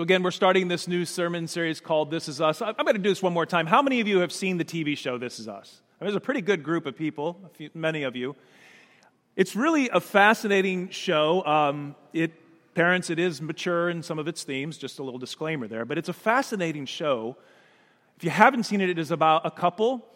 So, again, we're starting this new sermon series called This Is Us. I'm going to do this one more time. How many of you have seen the TV show This Is Us? I mean, there's a pretty good group of people, few, many of you. It's really a fascinating show. Um, it, parents, it is mature in some of its themes, just a little disclaimer there, but it's a fascinating show. If you haven't seen it, it is about a couple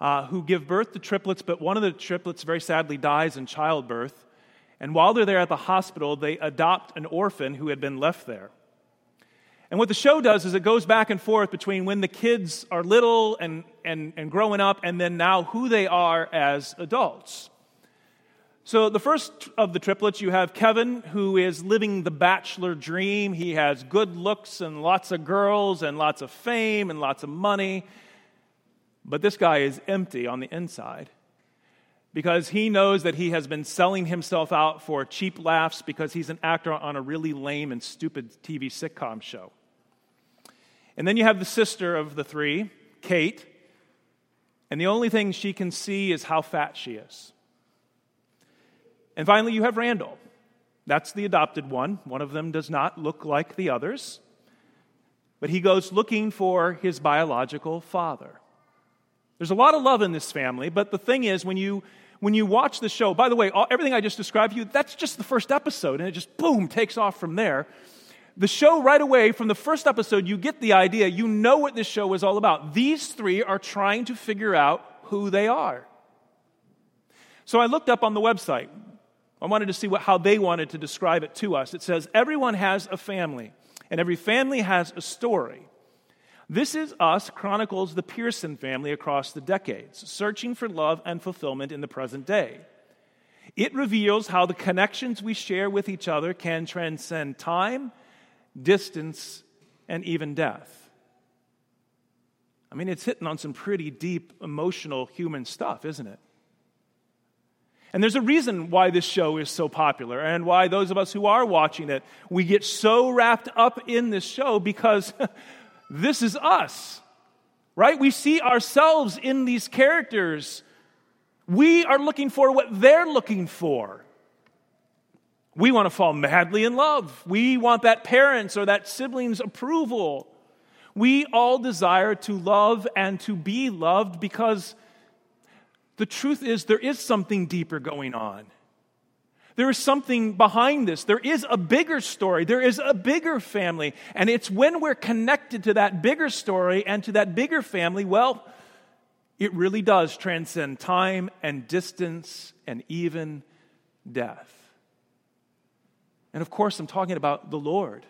uh, who give birth to triplets, but one of the triplets very sadly dies in childbirth. And while they're there at the hospital, they adopt an orphan who had been left there. And what the show does is it goes back and forth between when the kids are little and, and, and growing up, and then now who they are as adults. So, the first of the triplets, you have Kevin, who is living the bachelor dream. He has good looks and lots of girls and lots of fame and lots of money. But this guy is empty on the inside because he knows that he has been selling himself out for cheap laughs because he's an actor on a really lame and stupid TV sitcom show. And then you have the sister of the three, Kate, and the only thing she can see is how fat she is. And finally, you have Randall. That's the adopted one. One of them does not look like the others, but he goes looking for his biological father. There's a lot of love in this family, but the thing is, when you when you watch the show, by the way, all, everything I just described to you, that's just the first episode, and it just boom takes off from there the show right away, from the first episode, you get the idea. You know what this show is all about. These three are trying to figure out who they are. So I looked up on the website. I wanted to see what, how they wanted to describe it to us. It says, Everyone has a family, and every family has a story. This is Us chronicles the Pearson family across the decades, searching for love and fulfillment in the present day. It reveals how the connections we share with each other can transcend time distance, and even death. I mean, it's hitting on some pretty deep, emotional human stuff, isn't it? And there's a reason why this show is so popular and why those of us who are watching it, we get so wrapped up in this show because this is us, right? We see ourselves in these characters. We are looking for what they're looking for. We want to fall madly in love. We want that parent's or that sibling's approval. We all desire to love and to be loved because the truth is there is something deeper going on. There is something behind this. There is a bigger story. There is a bigger family. And it's when we're connected to that bigger story and to that bigger family, well, it really does transcend time and distance and even death. And of course, I'm talking about the Lord.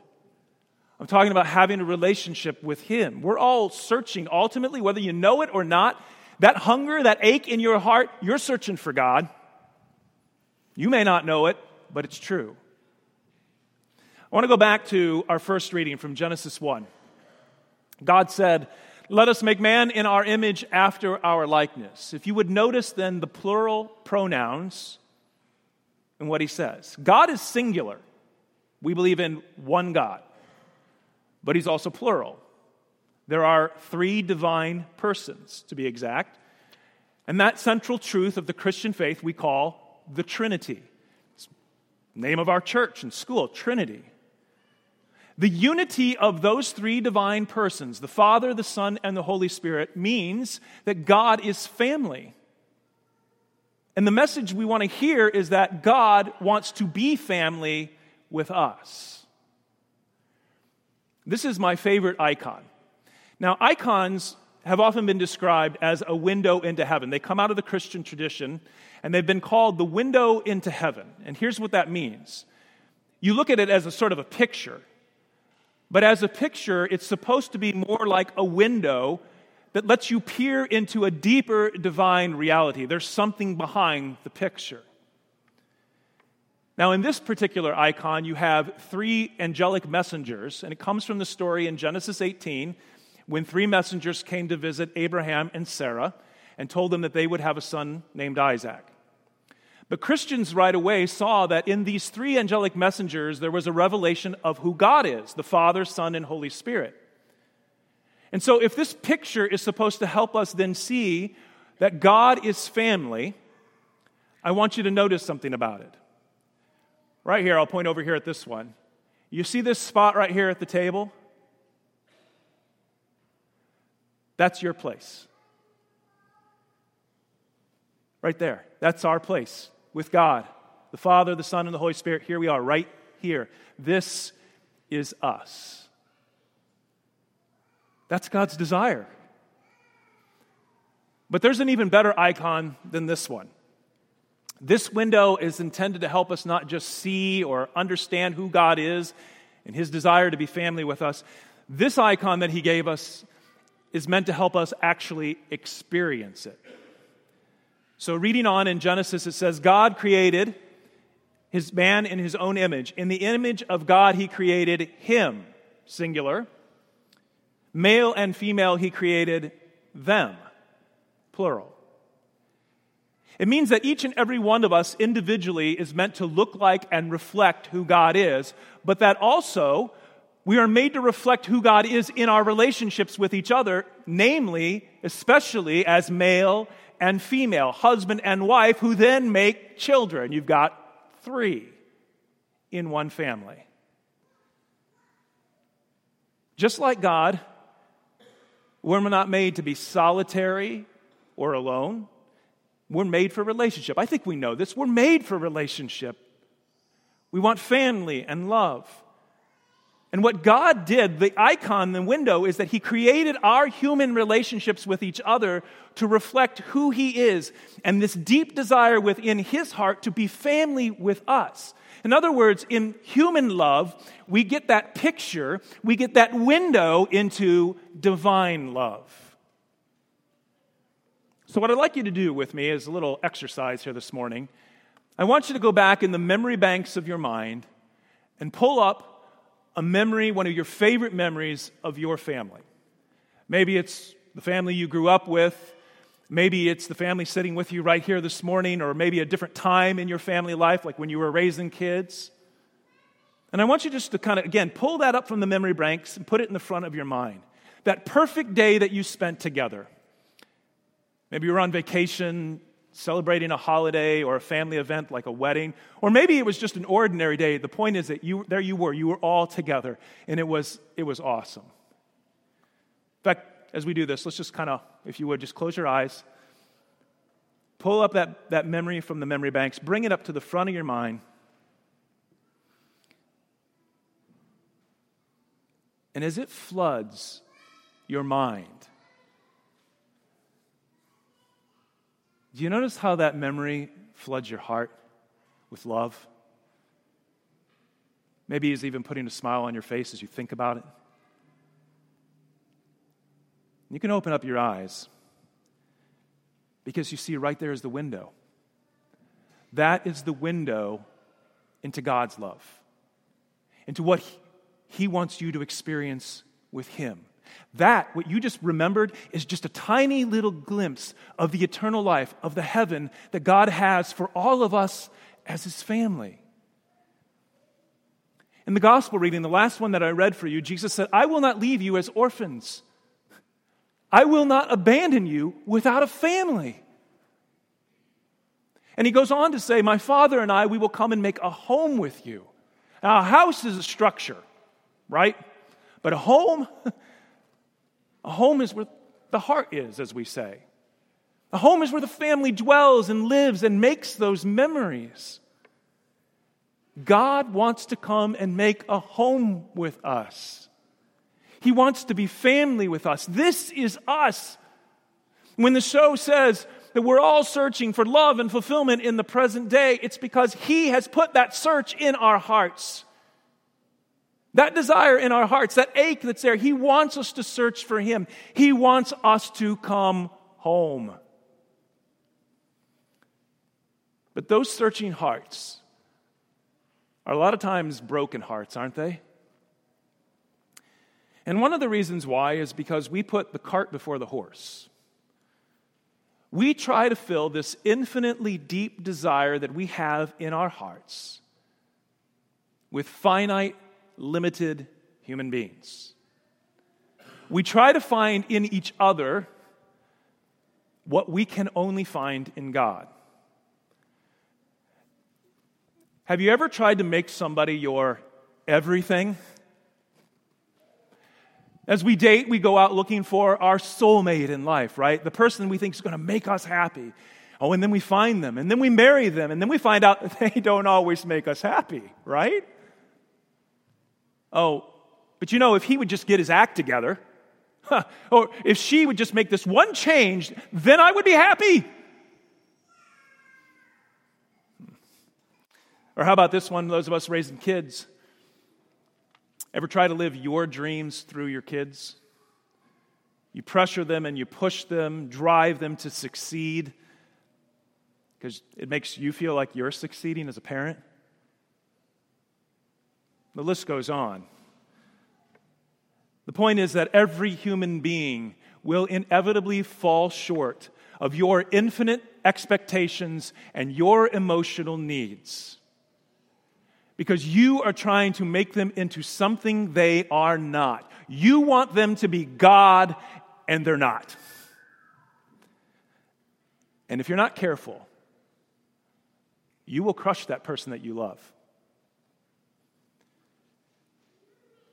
I'm talking about having a relationship with Him. We're all searching, ultimately, whether you know it or not, that hunger, that ache in your heart, you're searching for God. You may not know it, but it's true. I want to go back to our first reading from Genesis 1. God said, Let us make man in our image after our likeness. If you would notice then the plural pronouns in what he says, God is singular. We believe in one God, but he's also plural. There are three divine persons, to be exact. And that central truth of the Christian faith we call the Trinity. It's the name of our church and school, Trinity. The unity of those three divine persons, the Father, the Son, and the Holy Spirit, means that God is family. And the message we want to hear is that God wants to be family with us. This is my favorite icon. Now, icons have often been described as a window into heaven. They come out of the Christian tradition and they've been called the window into heaven. And here's what that means you look at it as a sort of a picture, but as a picture, it's supposed to be more like a window that lets you peer into a deeper divine reality. There's something behind the picture. Now, in this particular icon, you have three angelic messengers, and it comes from the story in Genesis 18 when three messengers came to visit Abraham and Sarah and told them that they would have a son named Isaac. But Christians right away saw that in these three angelic messengers, there was a revelation of who God is the Father, Son, and Holy Spirit. And so, if this picture is supposed to help us then see that God is family, I want you to notice something about it. Right here, I'll point over here at this one. You see this spot right here at the table? That's your place. Right there. That's our place with God, the Father, the Son, and the Holy Spirit. Here we are, right here. This is us. That's God's desire. But there's an even better icon than this one. This window is intended to help us not just see or understand who God is and his desire to be family with us. This icon that he gave us is meant to help us actually experience it. So, reading on in Genesis, it says, God created his man in his own image. In the image of God, he created him, singular. Male and female, he created them, plural. It means that each and every one of us individually is meant to look like and reflect who God is, but that also we are made to reflect who God is in our relationships with each other, namely, especially as male and female, husband and wife, who then make children. You've got three in one family. Just like God, we're not made to be solitary or alone. We're made for relationship. I think we know this. We're made for relationship. We want family and love. And what God did, the icon, the window, is that He created our human relationships with each other to reflect who He is and this deep desire within His heart to be family with us. In other words, in human love, we get that picture, we get that window into divine love. So, what I'd like you to do with me is a little exercise here this morning. I want you to go back in the memory banks of your mind and pull up a memory, one of your favorite memories of your family. Maybe it's the family you grew up with. Maybe it's the family sitting with you right here this morning, or maybe a different time in your family life, like when you were raising kids. And I want you just to kind of, again, pull that up from the memory banks and put it in the front of your mind. That perfect day that you spent together. Maybe you were on vacation, celebrating a holiday or a family event like a wedding, or maybe it was just an ordinary day. The point is that you, there you were, you were all together, and it was, it was awesome. In fact, as we do this, let's just kind of, if you would, just close your eyes, pull up that, that memory from the memory banks, bring it up to the front of your mind. And as it floods your mind, Do you notice how that memory floods your heart with love? Maybe he's even putting a smile on your face as you think about it. You can open up your eyes because you see right there is the window. That is the window into God's love, into what He wants you to experience with Him. That, what you just remembered, is just a tiny little glimpse of the eternal life, of the heaven that God has for all of us as His family. In the gospel reading, the last one that I read for you, Jesus said, I will not leave you as orphans. I will not abandon you without a family. And he goes on to say, My Father and I, we will come and make a home with you. Now, a house is a structure, right? But a home, A home is where the heart is, as we say. A home is where the family dwells and lives and makes those memories. God wants to come and make a home with us. He wants to be family with us. This is us. When the show says that we're all searching for love and fulfillment in the present day, it's because He has put that search in our hearts. That desire in our hearts, that ache that's there, He wants us to search for Him. He wants us to come home. But those searching hearts are a lot of times broken hearts, aren't they? And one of the reasons why is because we put the cart before the horse. We try to fill this infinitely deep desire that we have in our hearts with finite limited human beings. We try to find in each other what we can only find in God. Have you ever tried to make somebody your everything. As we date, we go out looking for our soulmate in life, right? The person we think is going to make us happy. Oh, and then we find them, and then we marry them, and then we find out they don't always make us happy, right? Oh, but you know, if he would just get his act together, huh, or if she would just make this one change, then I would be happy. Hmm. Or how about this one, those of us raising kids? Ever try to live your dreams through your kids? You pressure them and you push them, drive them to succeed because it makes you feel like you're succeeding as a parent. The list goes on. The point is that every human being will inevitably fall short of your infinite expectations and your emotional needs because you are trying to make them into something they are not. You want them to be God, and they're not. And if you're not careful, you will crush that person that you love.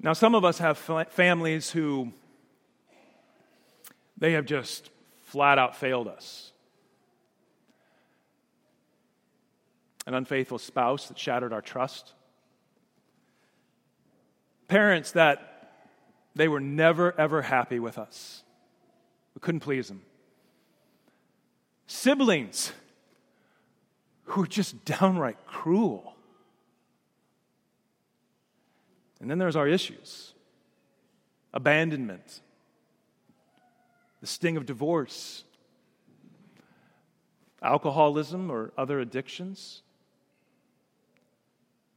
Now, some of us have families who they have just flat out failed us. An unfaithful spouse that shattered our trust parents that they were never, ever happy with us. We couldn't please them. Siblings who were just downright cruel. And then there's our issues abandonment, the sting of divorce, alcoholism, or other addictions.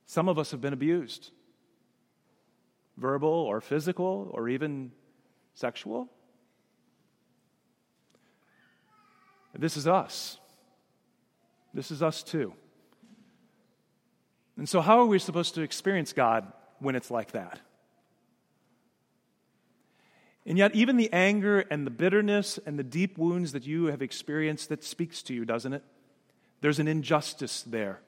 Some of us have been abused verbal or physical or even sexual. This is us. This is us too. And so, how are we supposed to experience God when it's like that? And yet, even the anger and the bitterness and the deep wounds that you have experienced, that speaks to you, doesn't it? There's an injustice there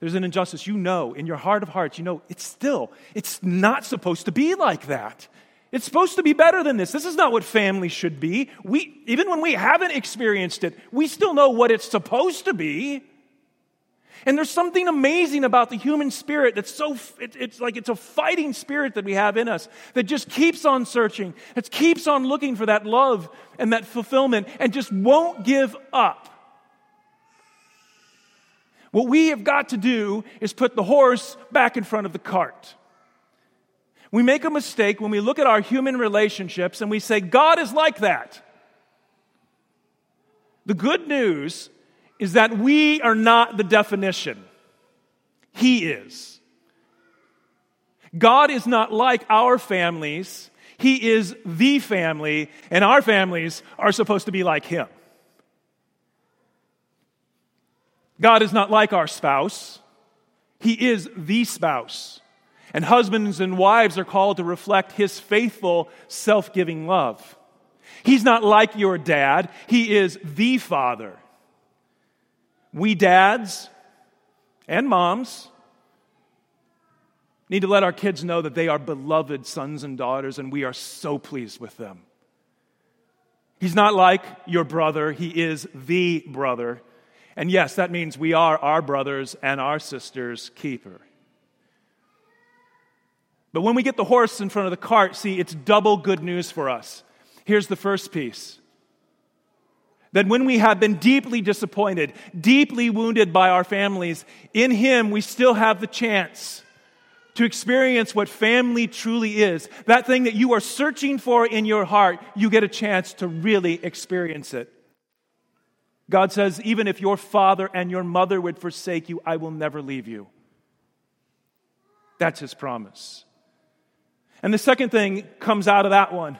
there's an injustice, you know, in your heart of hearts, you know, it's still, it's not supposed to be like that. It's supposed to be better than this. This is not what family should be. We, even when we haven't experienced it, we still know what it's supposed to be. And there's something amazing about the human spirit that's so, it, it's like it's a fighting spirit that we have in us that just keeps on searching, that keeps on looking for that love and that fulfillment and just won't give up. What we have got to do is put the horse back in front of the cart. We make a mistake when we look at our human relationships and we say, God is like that. The good news is that we are not the definition, He is. God is not like our families, He is the family, and our families are supposed to be like Him. God is not like our spouse, He is the spouse. And husbands and wives are called to reflect His faithful, self giving love. He's not like your dad, He is the father. We dads and moms need to let our kids know that they are beloved sons and daughters, and we are so pleased with them. He's not like your brother, He is the brother. And yes, that means we are our brothers and our sisters' keeper. But when we get the horse in front of the cart, see, it's double good news for us. Here's the first piece that when we have been deeply disappointed, deeply wounded by our families, in Him we still have the chance to experience what family truly is. That thing that you are searching for in your heart, you get a chance to really experience it. God says, even if your father and your mother would forsake you, I will never leave you. That's his promise. And the second thing comes out of that one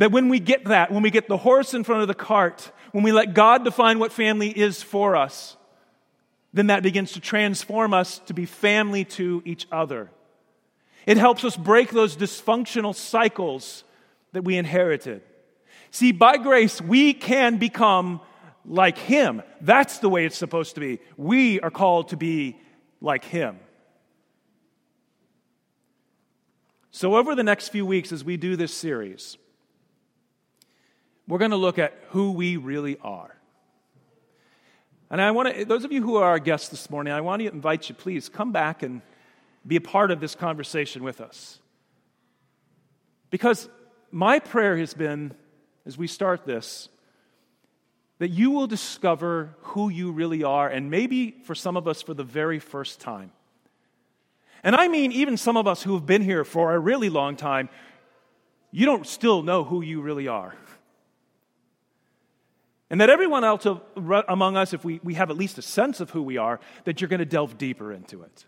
that when we get that, when we get the horse in front of the cart, when we let God define what family is for us, then that begins to transform us to be family to each other. It helps us break those dysfunctional cycles that we inherited. See, by grace, we can become like Him. That's the way it's supposed to be. We are called to be like Him. So, over the next few weeks, as we do this series, we're going to look at who we really are. And I want to, those of you who are our guests this morning, I want to invite you, please come back and be a part of this conversation with us. Because my prayer has been, as we start this, that you will discover who you really are, and maybe for some of us for the very first time. And I mean, even some of us who have been here for a really long time, you don't still know who you really are. And that everyone else among us, if we, we have at least a sense of who we are, that you're going to delve deeper into it.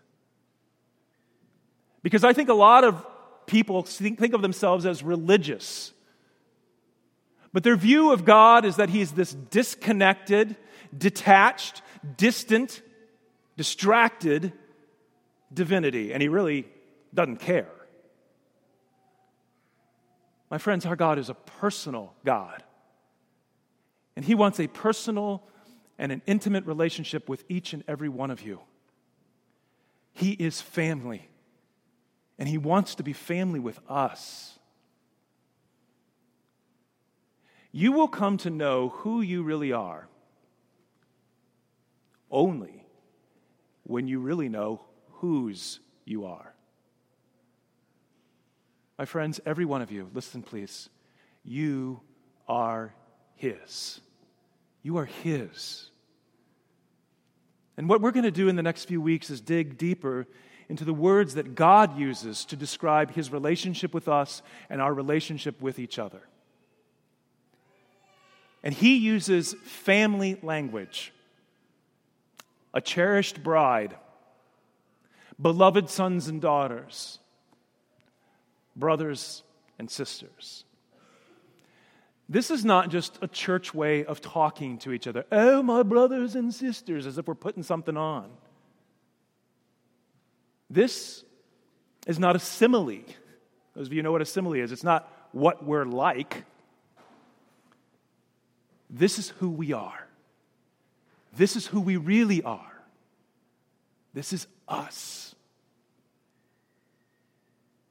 Because I think a lot of people think, think of themselves as religious. But their view of God is that He's this disconnected, detached, distant, distracted divinity, and He really doesn't care. My friends, our God is a personal God. And He wants a personal and an intimate relationship with each and every one of you. He is family, and He wants to be family with us. You will come to know who you really are only when you really know whose you are. My friends, every one of you, listen please. You are his. You are His. And what we're going to do in the next few weeks is dig deeper into the words that God uses to describe His relationship with us and our relationship with each other. And He uses family language a cherished bride, beloved sons and daughters, brothers and sisters. This is not just a church way of talking to each other. Oh, my brothers and sisters, as if we're putting something on. This is not a simile. Those of you know what a simile is. It's not what we're like. This is who we are. This is who we really are. This is us.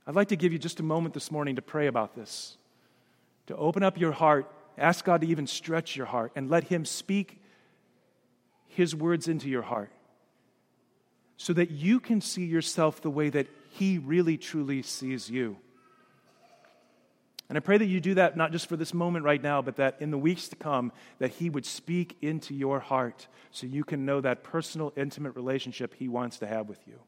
I'd like to give you just a moment this morning to pray about this to open up your heart, ask God to even stretch your heart, and let Him speak His words into your heart so that you can see yourself the way that He really truly sees you. And I pray that you do that not just for this moment right now, but that in the weeks to come, that He would speak into your heart so you can know that personal, intimate relationship He wants to have with you.